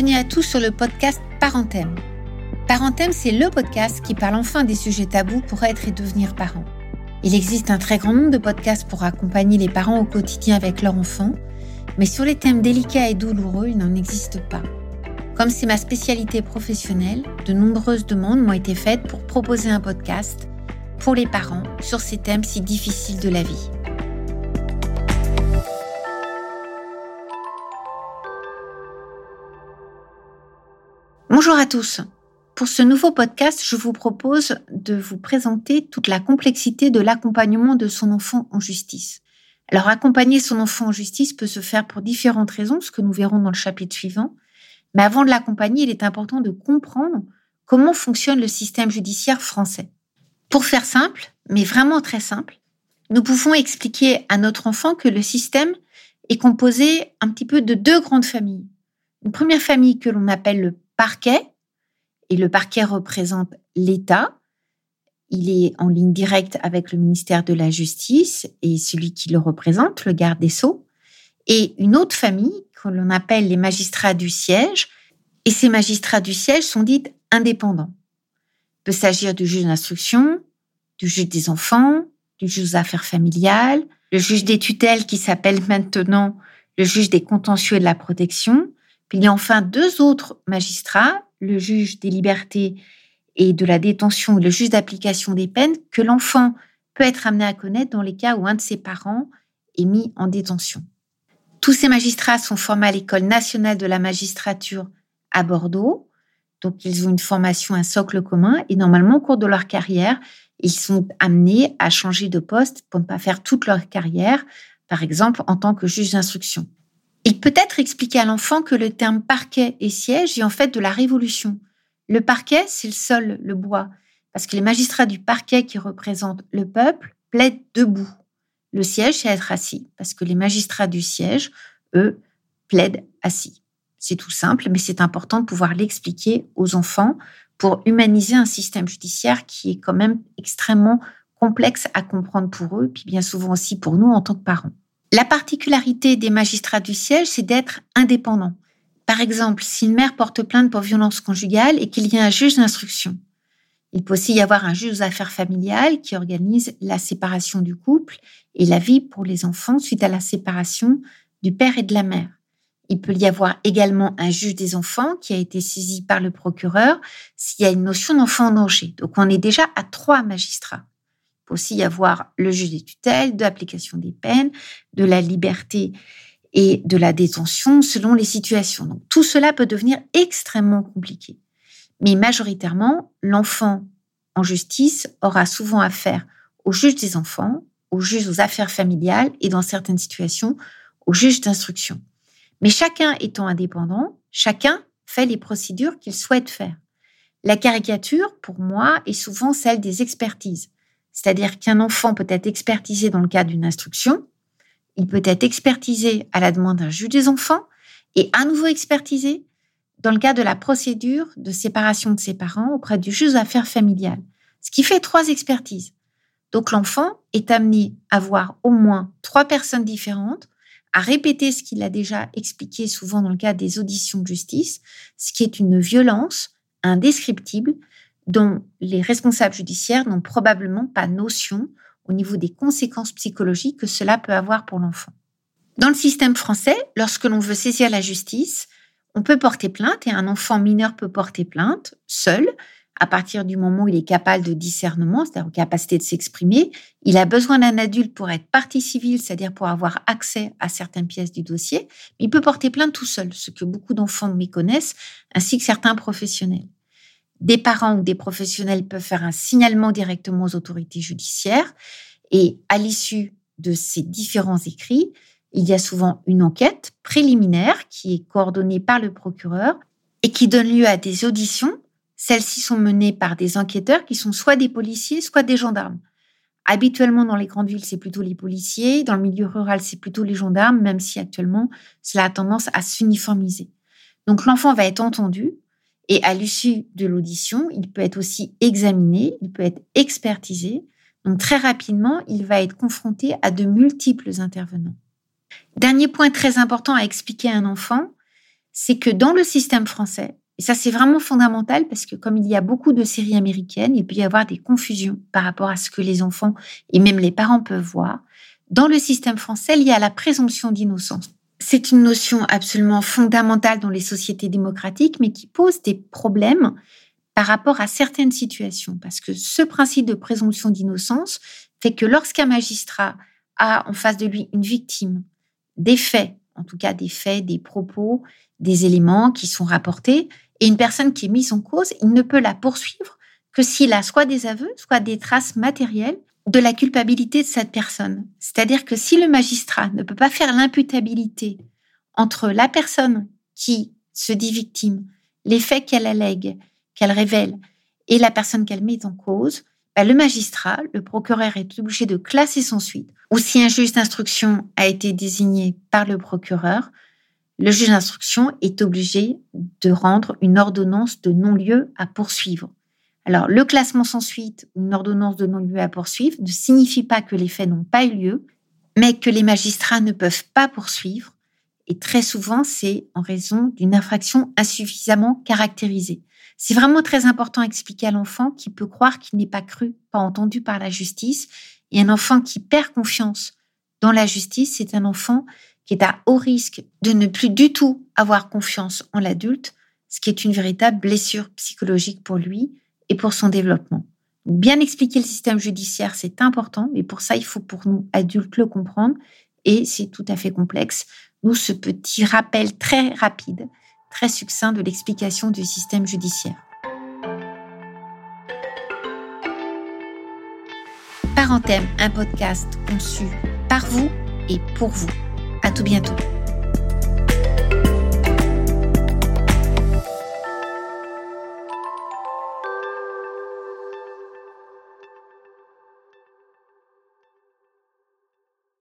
Bienvenue à tous sur le podcast Parenthème. Parenthème, c'est le podcast qui parle enfin des sujets tabous pour être et devenir parent. Il existe un très grand nombre de podcasts pour accompagner les parents au quotidien avec leur enfant, mais sur les thèmes délicats et douloureux, il n'en existe pas. Comme c'est ma spécialité professionnelle, de nombreuses demandes m'ont été faites pour proposer un podcast pour les parents sur ces thèmes si difficiles de la vie. Bonjour à tous. Pour ce nouveau podcast, je vous propose de vous présenter toute la complexité de l'accompagnement de son enfant en justice. Alors, accompagner son enfant en justice peut se faire pour différentes raisons, ce que nous verrons dans le chapitre suivant. Mais avant de l'accompagner, il est important de comprendre comment fonctionne le système judiciaire français. Pour faire simple, mais vraiment très simple, nous pouvons expliquer à notre enfant que le système est composé un petit peu de deux grandes familles. Une première famille que l'on appelle le parquet, et le parquet représente l'État. Il est en ligne directe avec le ministère de la Justice et celui qui le représente, le garde des Sceaux. Et une autre famille que l'on appelle les magistrats du siège. Et ces magistrats du siège sont dits indépendants. Il peut s'agir du juge d'instruction, du juge des enfants, du juge des affaires familiales, le juge des tutelles qui s'appelle maintenant le juge des contentieux et de la protection, puis il y a enfin deux autres magistrats, le juge des libertés et de la détention et le juge d'application des peines, que l'enfant peut être amené à connaître dans les cas où un de ses parents est mis en détention. Tous ces magistrats sont formés à l'École nationale de la magistrature à Bordeaux. Donc, ils ont une formation, un socle commun. Et normalement, au cours de leur carrière, ils sont amenés à changer de poste pour ne pas faire toute leur carrière, par exemple en tant que juge d'instruction. Il peut être expliqué à l'enfant que le terme parquet et siège est en fait de la révolution. Le parquet, c'est le sol, le bois, parce que les magistrats du parquet qui représentent le peuple plaident debout. Le siège, c'est être assis, parce que les magistrats du siège, eux, plaident assis. C'est tout simple, mais c'est important de pouvoir l'expliquer aux enfants pour humaniser un système judiciaire qui est quand même extrêmement complexe à comprendre pour eux, puis bien souvent aussi pour nous en tant que parents. La particularité des magistrats du siège, c'est d'être indépendants. Par exemple, si une mère porte plainte pour violence conjugale et qu'il y a un juge d'instruction, il peut aussi y avoir un juge aux affaires familiales qui organise la séparation du couple et la vie pour les enfants suite à la séparation du père et de la mère. Il peut y avoir également un juge des enfants qui a été saisi par le procureur s'il y a une notion d'enfant en danger. Donc on est déjà à trois magistrats peut aussi y avoir le juge des tutelles, de l'application des peines, de la liberté et de la détention selon les situations. Donc tout cela peut devenir extrêmement compliqué. Mais majoritairement, l'enfant en justice aura souvent affaire au juge des enfants, au juge aux affaires familiales et dans certaines situations au juge d'instruction. Mais chacun étant indépendant, chacun fait les procédures qu'il souhaite faire. La caricature, pour moi, est souvent celle des expertises. C'est-à-dire qu'un enfant peut être expertisé dans le cadre d'une instruction, il peut être expertisé à la demande d'un juge des enfants et à nouveau expertisé dans le cadre de la procédure de séparation de ses parents auprès du juge d'affaires familiales. Ce qui fait trois expertises. Donc l'enfant est amené à voir au moins trois personnes différentes, à répéter ce qu'il a déjà expliqué souvent dans le cadre des auditions de justice, ce qui est une violence indescriptible dont les responsables judiciaires n'ont probablement pas notion au niveau des conséquences psychologiques que cela peut avoir pour l'enfant. Dans le système français, lorsque l'on veut saisir la justice, on peut porter plainte et un enfant mineur peut porter plainte seul à partir du moment où il est capable de discernement, c'est-à-dire capacité de s'exprimer. Il a besoin d'un adulte pour être partie civile, c'est-à-dire pour avoir accès à certaines pièces du dossier. il peut porter plainte tout seul, ce que beaucoup d'enfants méconnaissent, ainsi que certains professionnels des parents ou des professionnels peuvent faire un signalement directement aux autorités judiciaires. Et à l'issue de ces différents écrits, il y a souvent une enquête préliminaire qui est coordonnée par le procureur et qui donne lieu à des auditions. Celles-ci sont menées par des enquêteurs qui sont soit des policiers, soit des gendarmes. Habituellement, dans les grandes villes, c'est plutôt les policiers. Dans le milieu rural, c'est plutôt les gendarmes, même si actuellement, cela a tendance à s'uniformiser. Donc, l'enfant va être entendu, et à l'issue de l'audition, il peut être aussi examiné, il peut être expertisé. Donc très rapidement, il va être confronté à de multiples intervenants. Dernier point très important à expliquer à un enfant, c'est que dans le système français, et ça c'est vraiment fondamental parce que comme il y a beaucoup de séries américaines, il peut y avoir des confusions par rapport à ce que les enfants et même les parents peuvent voir. Dans le système français, il y a la présomption d'innocence. C'est une notion absolument fondamentale dans les sociétés démocratiques, mais qui pose des problèmes par rapport à certaines situations. Parce que ce principe de présomption d'innocence fait que lorsqu'un magistrat a en face de lui une victime, des faits, en tout cas des faits, des propos, des éléments qui sont rapportés, et une personne qui est mise en cause, il ne peut la poursuivre que s'il a soit des aveux, soit des traces matérielles de la culpabilité de cette personne. C'est-à-dire que si le magistrat ne peut pas faire l'imputabilité entre la personne qui se dit victime, les faits qu'elle allègue, qu'elle révèle, et la personne qu'elle met en cause, bah, le magistrat, le procureur est obligé de classer son suite. Ou si un juge d'instruction a été désigné par le procureur, le juge d'instruction est obligé de rendre une ordonnance de non-lieu à poursuivre. Alors, le classement sans suite ou une ordonnance de non-lieu à poursuivre ne signifie pas que les faits n'ont pas eu lieu, mais que les magistrats ne peuvent pas poursuivre. Et très souvent, c'est en raison d'une infraction insuffisamment caractérisée. C'est vraiment très important à expliquer à l'enfant qui peut croire qu'il n'est pas cru, pas entendu par la justice. Et un enfant qui perd confiance dans la justice, c'est un enfant qui est à haut risque de ne plus du tout avoir confiance en l'adulte, ce qui est une véritable blessure psychologique pour lui et pour son développement. Bien expliquer le système judiciaire, c'est important, mais pour ça, il faut pour nous, adultes, le comprendre, et c'est tout à fait complexe. Nous, ce petit rappel très rapide, très succinct de l'explication du système judiciaire. Parenthème, un podcast conçu par vous et pour vous. À tout bientôt.